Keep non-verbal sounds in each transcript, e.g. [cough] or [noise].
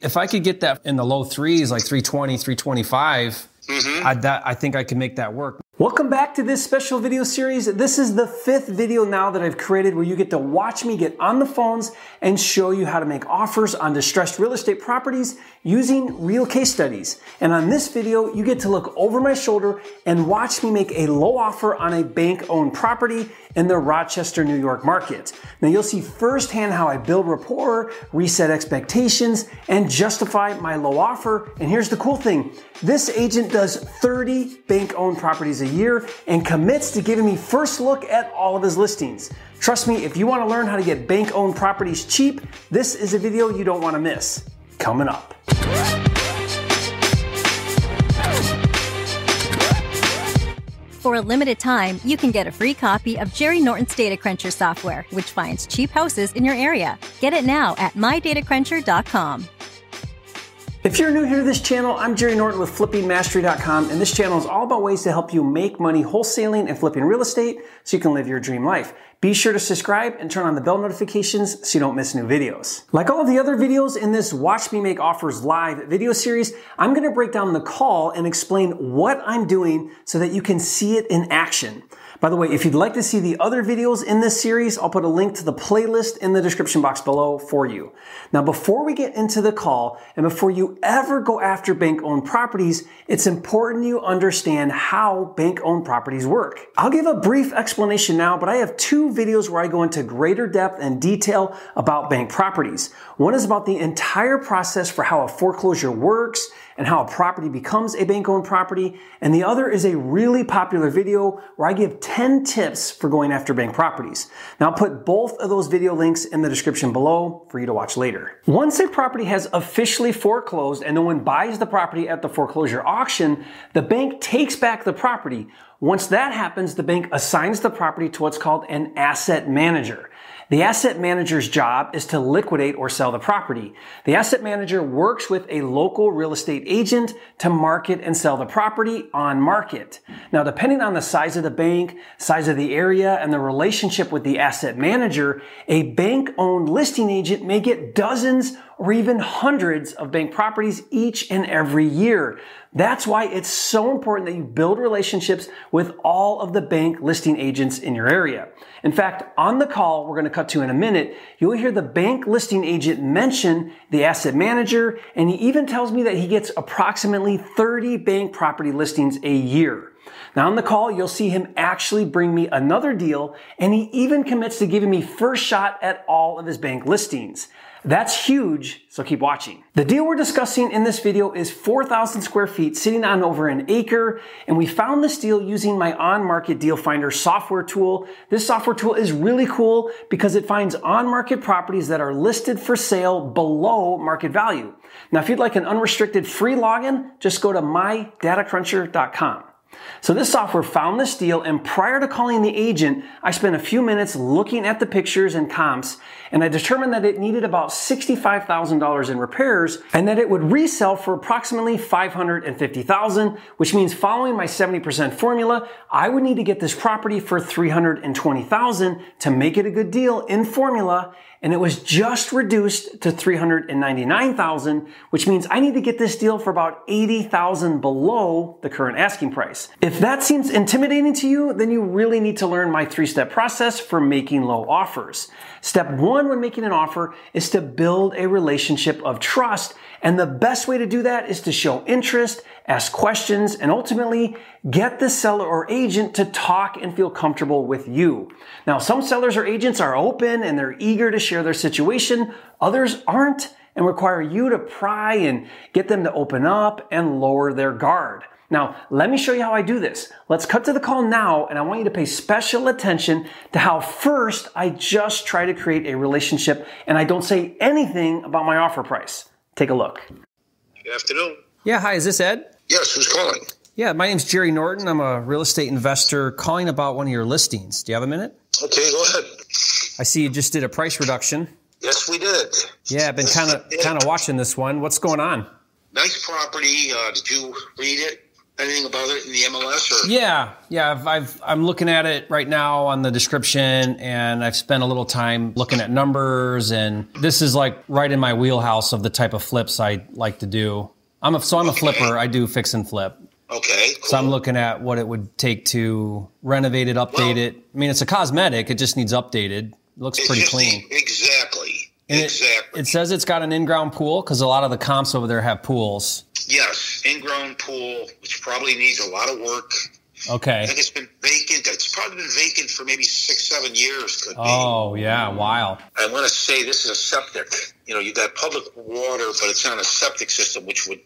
If I could get that in the low threes, like 320, 325, mm-hmm. I, that, I think I can make that work. Welcome back to this special video series. This is the fifth video now that I've created where you get to watch me get on the phones and show you how to make offers on distressed real estate properties using real case studies. And on this video, you get to look over my shoulder and watch me make a low offer on a bank owned property in the Rochester, New York market. Now you'll see firsthand how I build rapport, reset expectations, and justify my low offer. And here's the cool thing. This agent does 30 bank owned properties a year and commits to giving me first look at all of his listings. Trust me, if you want to learn how to get bank owned properties cheap, this is a video you don't want to miss. Coming up. For a limited time, you can get a free copy of Jerry Norton's Data Cruncher software, which finds cheap houses in your area. Get it now at mydatacruncher.com. If you're new here to this channel, I'm Jerry Norton with FlippingMastery.com, and this channel is all about ways to help you make money wholesaling and flipping real estate so you can live your dream life. Be sure to subscribe and turn on the bell notifications so you don't miss new videos. Like all of the other videos in this Watch Me Make Offers Live video series, I'm gonna break down the call and explain what I'm doing so that you can see it in action. By the way, if you'd like to see the other videos in this series, I'll put a link to the playlist in the description box below for you. Now, before we get into the call and before you ever go after bank owned properties, it's important you understand how bank owned properties work. I'll give a brief explanation now, but I have two videos where I go into greater depth and detail about bank properties. One is about the entire process for how a foreclosure works and how a property becomes a bank owned property. And the other is a really popular video where I give 10 tips for going after bank properties. Now I'll put both of those video links in the description below for you to watch later. Once a property has officially foreclosed and no one buys the property at the foreclosure auction, the bank takes back the property. Once that happens, the bank assigns the property to what's called an asset manager. The asset manager's job is to liquidate or sell the property. The asset manager works with a local real estate agent to market and sell the property on market. Now, depending on the size of the bank, size of the area, and the relationship with the asset manager, a bank owned listing agent may get dozens or even hundreds of bank properties each and every year. That's why it's so important that you build relationships with all of the bank listing agents in your area. In fact, on the call we're going to cut to in a minute, you'll hear the bank listing agent mention the asset manager, and he even tells me that he gets approximately 30 bank property listings a year. Now on the call, you'll see him actually bring me another deal, and he even commits to giving me first shot at all of his bank listings. That's huge, so keep watching. The deal we're discussing in this video is 4,000 square feet sitting on over an acre, and we found this deal using my on-market deal finder software tool. This software tool is really cool because it finds on-market properties that are listed for sale below market value. Now, if you'd like an unrestricted free login, just go to mydatacruncher.com. So this software found this deal and prior to calling the agent, I spent a few minutes looking at the pictures and comps and I determined that it needed about $65,000 in repairs and that it would resell for approximately 550,000, which means following my 70% formula, I would need to get this property for 320,000 to make it a good deal in formula and it was just reduced to 399,000, which means I need to get this deal for about 80,000 below the current asking price. If that seems intimidating to you, then you really need to learn my three-step process for making low offers. Step one when making an offer is to build a relationship of trust, and the best way to do that is to show interest, ask questions, and ultimately get the seller or agent to talk and feel comfortable with you. Now, some sellers or agents are open and they're eager to share their situation. Others aren't and require you to pry and get them to open up and lower their guard. Now, let me show you how I do this. Let's cut to the call now, and I want you to pay special attention to how first I just try to create a relationship and I don't say anything about my offer price. Take a look. Good afternoon. Yeah, hi, is this Ed? Yes, who's calling? Yeah, my name's Jerry Norton. I'm a real estate investor calling about one of your listings. Do you have a minute? Okay, go ahead. I see you just did a price reduction. Yes, we did. Yeah, I've been kind of kind of watching this one. What's going on? Nice property. Uh, did you read it? Anything about it in the MLS? Or Yeah, yeah. I've, I've I'm looking at it right now on the description, and I've spent a little time looking at numbers, and this is like right in my wheelhouse of the type of flips I like to do. I'm a, so I'm a flipper. I do fix and flip. okay, cool. So I'm looking at what it would take to renovate it, update Well- it. I mean, it's a cosmetic. It just needs updated. It looks pretty clean. Exactly. And it- exactly. It, says it's got an in-ground pool because a lot of the comps over there have pools. yes, in-ground pool, which probably needs a lot of work. I Okay. think it's been vacant. It's probably been vacant for maybe six, seven years. Could be. Oh yeah, wow. I want to say this is a septic. You know, you got public water, but it's on a septic system, which would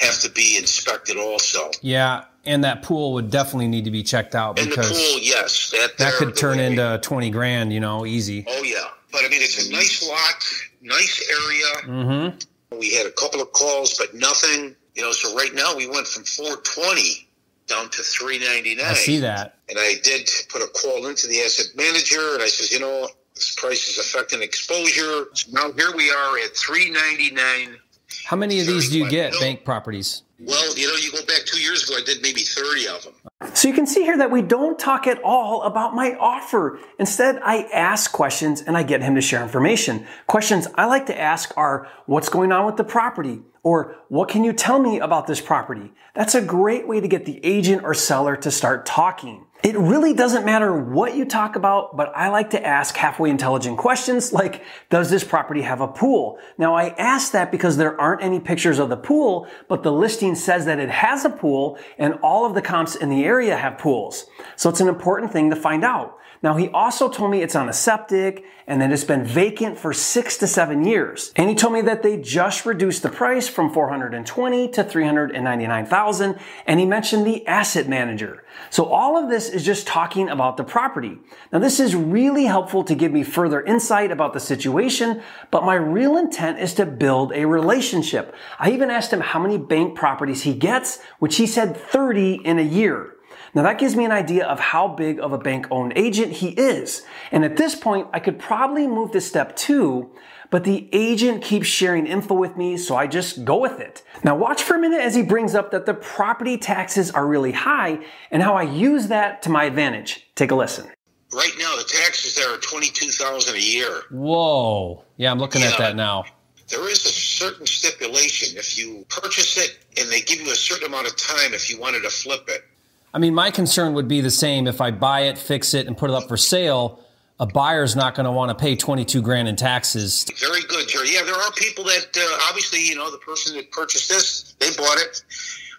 have to be inspected also. Yeah, and that pool would definitely need to be checked out And the because pool, yes, that that could turn way- into twenty grand. You know, easy. Oh yeah, but I mean, it's a nice lot, nice area. Mm-hmm. We had a couple of calls, but nothing. You know, so right now we went from 420 down to 399. I see that. And I did put a call into the asset manager, and I says, you know, this price is affecting exposure. So now here we are at 399. How many of these do you get? No. Bank properties. Well, you know, you go back two years ago, I did maybe 30 of them. So you can see here that we don't talk at all about my offer. Instead, I ask questions and I get him to share information. Questions I like to ask are, what's going on with the property? Or what can you tell me about this property? That's a great way to get the agent or seller to start talking. It really doesn't matter what you talk about, but I like to ask halfway intelligent questions like, does this property have a pool? Now I ask that because there aren't any pictures of the pool, but the listing says that it has a pool and all of the comps in the area have pools. So it's an important thing to find out. Now he also told me it's on a septic and that it's been vacant for six to seven years. And he told me that they just reduced the price from 420 to 399,000 and he mentioned the asset manager. So all of this is just talking about the property. Now this is really helpful to give me further insight about the situation, but my real intent is to build a relationship. I even asked him how many bank properties he gets, which he said 30 in a year. Now that gives me an idea of how big of a bank owned agent he is. And at this point, I could probably move to step two, but the agent keeps sharing info with me, so I just go with it. Now watch for a minute as he brings up that the property taxes are really high and how I use that to my advantage. Take a listen. Right now, the taxes there are 22000 a year. Whoa. Yeah, I'm looking at that now. There is a certain stipulation. If you purchase it and they give you a certain amount of time if you wanted to flip it, I mean, my concern would be the same if I buy it, fix it, and put it up for sale. A buyer's not going to want to pay 22 grand in taxes. Very good, Jerry. Yeah, there are people that uh, obviously, you know, the person that purchased this, they bought it.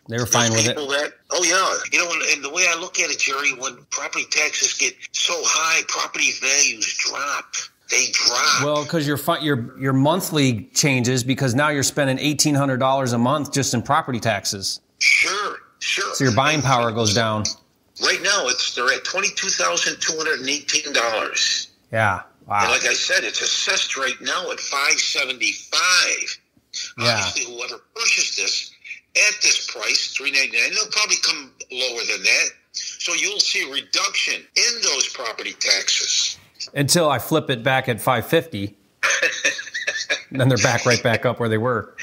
They were fine There's with it. people that, oh yeah, you know, and, and the way I look at it, Jerry, when property taxes get so high, property values drop. They drop. Well, because your your your monthly changes because now you're spending eighteen hundred dollars a month just in property taxes. sure, sure. So your buying power goes down. Right now, it's they're at twenty two thousand two hundred and eighteen dollars. Yeah. And Wow. like I said, it's assessed right now at five seventy five. Yeah. Obviously, whoever purchased this at this price, three ninety nine, they'll probably come lower than that. So you'll see a reduction in those property taxes. Until I flip it back at five fifty. [laughs] then they're back right back up where they were.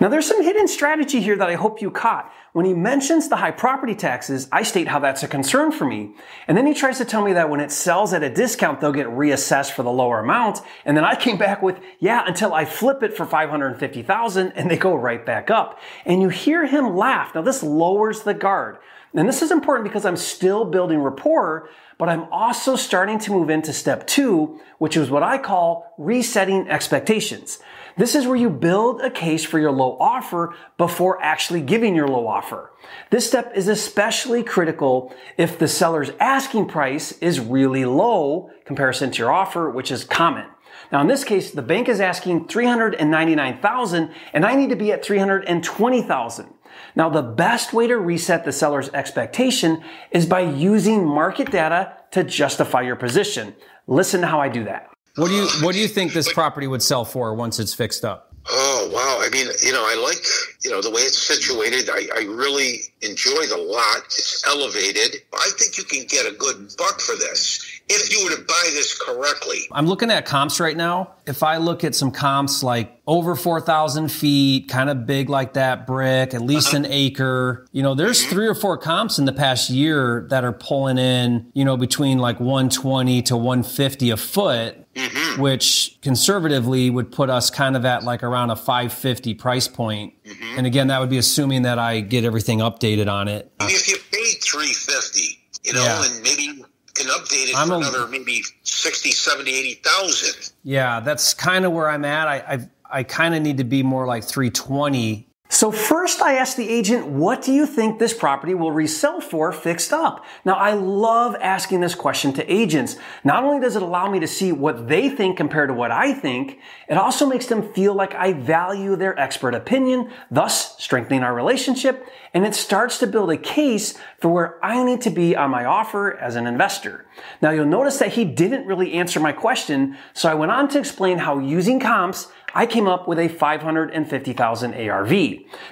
Now there's some hidden strategy here that I hope you caught. When he mentions the high property taxes, I state how that's a concern for me. And then he tries to tell me that when it sells at a discount, they'll get reassessed for the lower amount. And then I came back with, yeah, until I flip it for 550,000 and they go right back up. And you hear him laugh. Now this lowers the guard. And this is important because I'm still building rapport, but I'm also starting to move into step two, which is what I call resetting expectations. This is where you build a case for your low offer before actually giving your low offer. This step is especially critical if the seller's asking price is really low comparison to your offer, which is common. Now in this case, the bank is asking 399,000 and I need to be at 320,000. Now the best way to reset the seller's expectation is by using market data to justify your position. Listen to how I do that. What do you what do you think this property would sell for once it's fixed up? Oh wow! I mean, you know, I like you know the way it's situated. I, I really enjoy the lot. It's elevated. I think you can get a good buck for this. If you were to buy this correctly. I'm looking at comps right now. If I look at some comps like over 4,000 feet, kind of big like that brick, at least an uh-huh. acre, you know, there's mm-hmm. three or four comps in the past year that are pulling in, you know, between like 120 to 150 a foot. Mm-hmm. Which conservatively would put us kind of at like around a 550 price point. Mm-hmm. And again, that would be assuming that I get everything updated on it. If you paid 350, you know, Yeah. and maybe can update it I'm for a- another maybe 60, 70, 80,000. Yeah, that's kind of where I'm at. I I, I kind of need to be more like 320. So first I asked the agent, what do you think this property will resell for fixed up? Now I love asking this question to agents. Not only does it allow me to see what they think compared to what I think, it also makes them feel like I value their expert opinion, thus strengthening our relationship, and it starts to build a case for where I need to be on my offer as an investor. Now you'll notice that he didn't really answer my question, so I went on to explain how using comps I came up with a 550,000 ARV.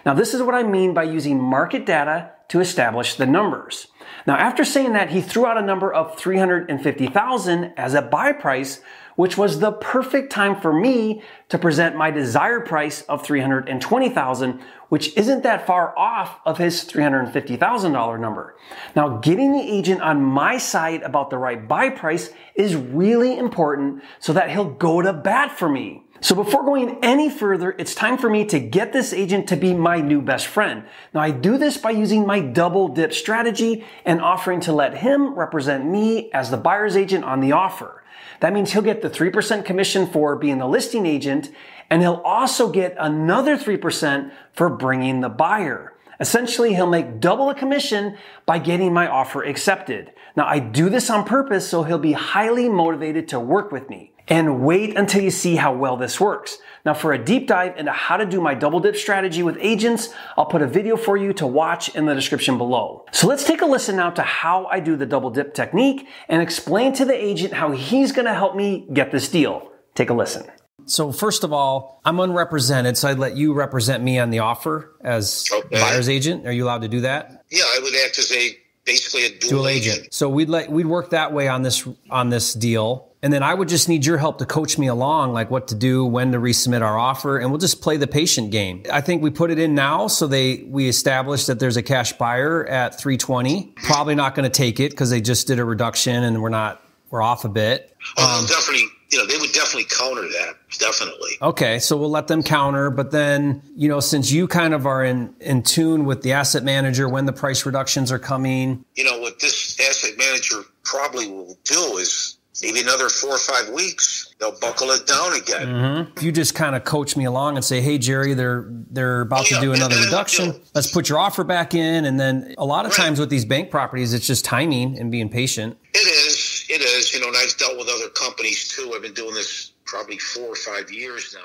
Now, this is what I mean by using market data to establish the numbers. Now, after saying that, he threw out a number of 350,000 as a buy price, which was the perfect time for me to present my desired price of 320,000, which isn't that far off of his $350,000 number. Now, getting the agent on my side about the right buy price is really important so that he'll go to bat for me. So before going any further, it's time for me to get this agent to be my new best friend. Now I do this by using my double dip strategy and offering to let him represent me as the buyer's agent on the offer. That means he'll get the 3% commission for being the listing agent and he'll also get another 3% for bringing the buyer. Essentially, he'll make double the commission by getting my offer accepted. Now, I do this on purpose so he'll be highly motivated to work with me. And wait until you see how well this works. Now, for a deep dive into how to do my double dip strategy with agents, I'll put a video for you to watch in the description below. So let's take a listen now to how I do the double dip technique and explain to the agent how he's gonna help me get this deal. Take a listen. So first of all, I'm unrepresented, so I'd let you represent me on the offer as Okay. buyer's agent. Are you allowed to do that? Yeah, I would act as a basically a dual, Dual agent. agent. So we'd let we'd work that way on this on this deal. And then I would just need your help to coach me along, like what to do, when to resubmit our offer, and we'll just play the patient game. I think we put it in now, so they we established that there's a cash buyer at 320. Probably not going to take it because they just did a reduction and we're not we're off a bit. Oh, they'll um, definitely, you know, they would definitely counter that. Definitely. Okay, so we'll let them counter, but then, you know, since you kind of are in, in tune with the asset manager when the price reductions are coming, You know, what this asset manager probably will do is maybe another four or five weeks, they'll buckle it down again. Mm-hmm. if you just kind of coach me along and say, "Hey Jerry, they're they're about Oh, to do another reduction. do- Let's put your offer back in." And then a lot of Right. times with these bank properties, it's just timing and being patient. It is. It is. You know, and I've dealt with other companies too. I've been doing this probably four or five years now.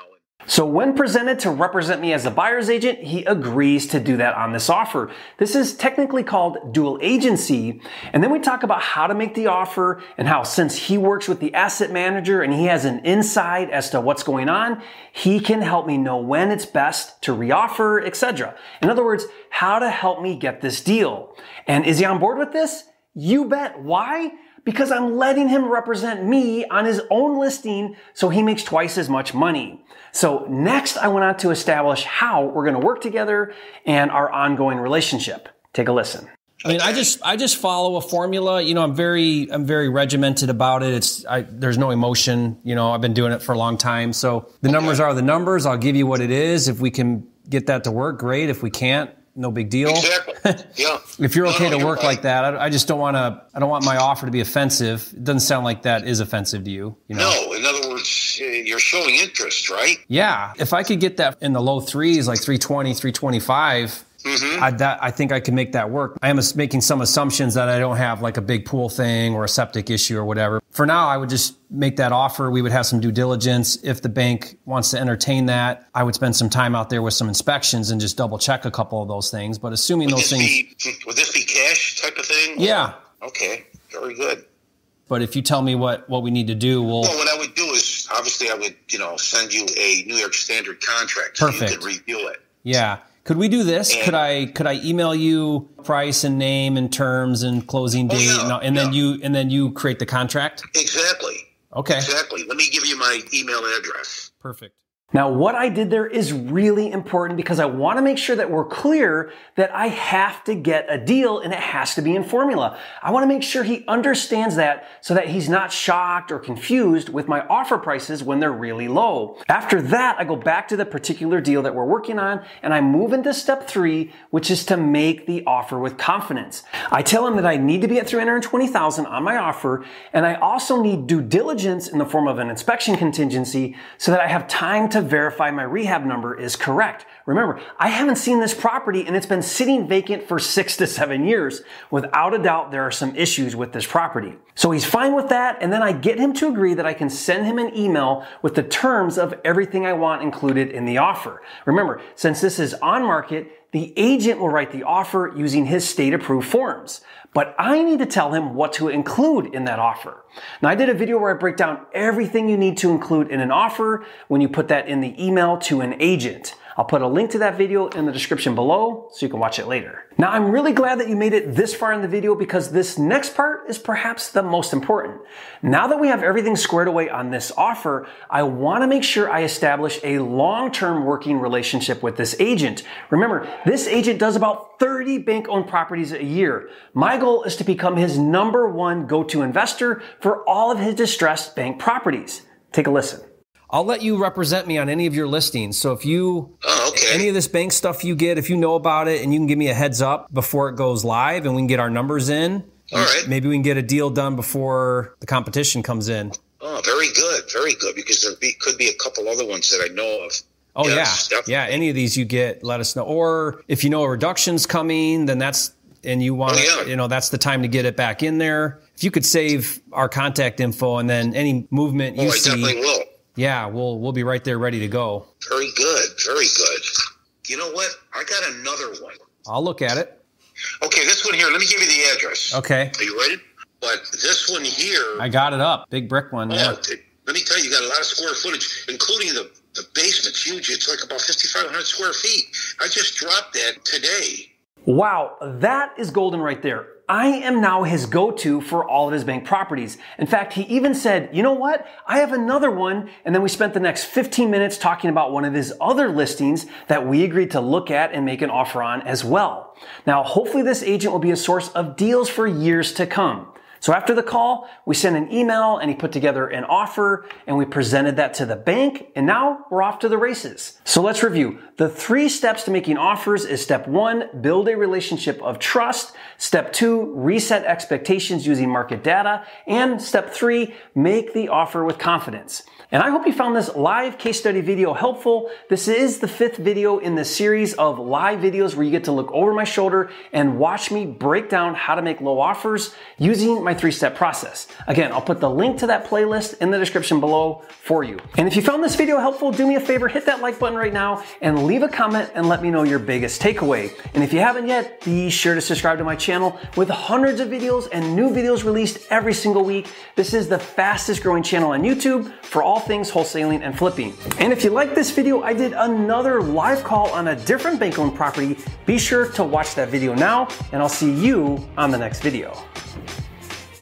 So when presented to represent me as a buyer's agent, he agrees to do that on this offer. This is technically called dual agency. And then we talk about how to make the offer and how since he works with the asset manager and he has an insight as to what's going on, he can help me know when it's best to reoffer, etc. In other words, how to help me get this deal. And is he on board with this? You bet. Why? Because I'm letting him represent me on his own listing so he makes twice as much money. So next I went on to establish how we're going to work together and our ongoing relationship. Take a listen. I mean, I just I just follow a formula. You know, I'm very I'm very regimented about it. It's I, there's no emotion. You know, I've been doing it for a long time. So the numbers are the numbers. I'll give you what it is. If we can get that to work, great. If we can't, no big deal. Exactly. [laughs] Yeah. If you're okay no, to work right. like that, I, I just don't want to. I don't want my offer to be offensive. It doesn't sound like that is offensive to you. You know. No, in other words, you're showing interest, right? Yeah, if I could get that in the low threes, like 320, 325, Mm-hmm. I, that, I think I can make that work. I am making some assumptions that I don't have like a big pool thing or a septic issue or whatever. For now, I would just make that offer. We would have some due diligence. If the bank wants to entertain that, I would spend some time out there with some inspections and just double check a couple of those things. But assuming Would those things, be, [laughs] would this be cash type of thing? yeah. Okay. Very good. But if you tell me what, what we need to do, we'll, Well, what I would do is obviously I would, you know, send you a New York Standard contract so you Perfect. can review it. Yeah. Could we do this? could I could I email you price and name and terms and closing oh, date, Oh, yeah, and, and then you and then you create the contract? Exactly. Okay, Exactly. Let me give you my email address. perfect. Now, what I did there is really important because I want to make sure that we're clear that I have to get a deal and it has to be in formula. I want to make sure he understands that so that he's not shocked or confused with my offer prices when they're really low. After that, I go back to the particular deal that we're working on and I move into step three, which is to make the offer with confidence. I tell him that I need to be at 320,000 on my offer and I also need due diligence in the form of an inspection contingency so that I have time to verify my rehab number is correct. Remember, I haven't seen this property and it's been sitting vacant for six to seven years. Without a doubt, there are some issues with this property. So he's fine with that. And then I get him to agree that I can send him an email with the terms of everything I want included in the offer. Remember, since this is on market, the agent will write the offer using his state approved forms. But I need to tell him what to include in that offer. Now, I did a video where I break down everything you need to include in an offer when you put that in the email to an agent. I'll put a link to that video in the description below so you can watch it later. Now, I'm really glad that you made it this far in the video because this next part is perhaps the most important. Now that we have everything squared away on this offer, I want to make sure I establish a long-term working relationship with this agent. Remember, this agent does about 30 bank-owned properties a year. My goal is to become his number one go-to investor for all of his distressed bank properties. Take a listen. I'll let you represent me on any of your listings. So if you Oh, okay. any of this bank stuff you get, if you know about it and you can give me a heads up before it goes live and we can get our numbers in, All right. maybe we can get a deal done before the competition comes in. Oh, very good. Very good. Because there be, could be a couple other ones that I know of. Oh Yes, yeah, definitely. yeah. Any of these you get, let us know. Or if you know a reduction's coming, then that's and you want, Oh, yeah. you know, that's the time to get it back in there. If you could save our contact info and then any movement Oh, you I see, definitely will. Yeah, we'll we'll be right there ready to go. Very good. Very good. You know what? I got another one. I'll look at it. Okay, this one here. Let me give you the address. Okay, Are you ready? But this one here. I got it up. Big brick one. Yeah. Oh, t- let me tell you, you got a lot of square footage, including the, the basement's huge. It's like about 5,500 square feet. I just dropped that today. Wow, that is golden right there. I am now his go-to for all of his bank properties. In fact, he even said, you know what? I have another one. And then we spent the next 15 minutes talking about one of his other listings that we agreed to look at and make an offer on as well. Now, hopefully this agent will be a source of deals for years to come. So after the call, we sent an email and he put together an offer and we presented that to the bank and now we're off to the races. So let's review. The three steps to making offers is step one, build a relationship of trust. Step two, reset expectations using market data. And step three, make the offer with confidence. And I hope you found this live case study video helpful. This is the fifth video in the series of live videos where you get to look over my shoulder and watch me break down how to make low offers using my three step process. Again, I'll put the link to that playlist in the description below for you. And if you found this video helpful, do me a favor, hit that like button right now and leave a comment and let me know your biggest takeaway. And if you haven't yet, be sure to subscribe to my channel with hundreds of videos and new videos released every single week. This is the fastest growing channel on YouTube for all things wholesaling and flipping. And if you like this video, I did another live call on a different bank owned property. Be sure to watch that video now, and I'll see you on the next video.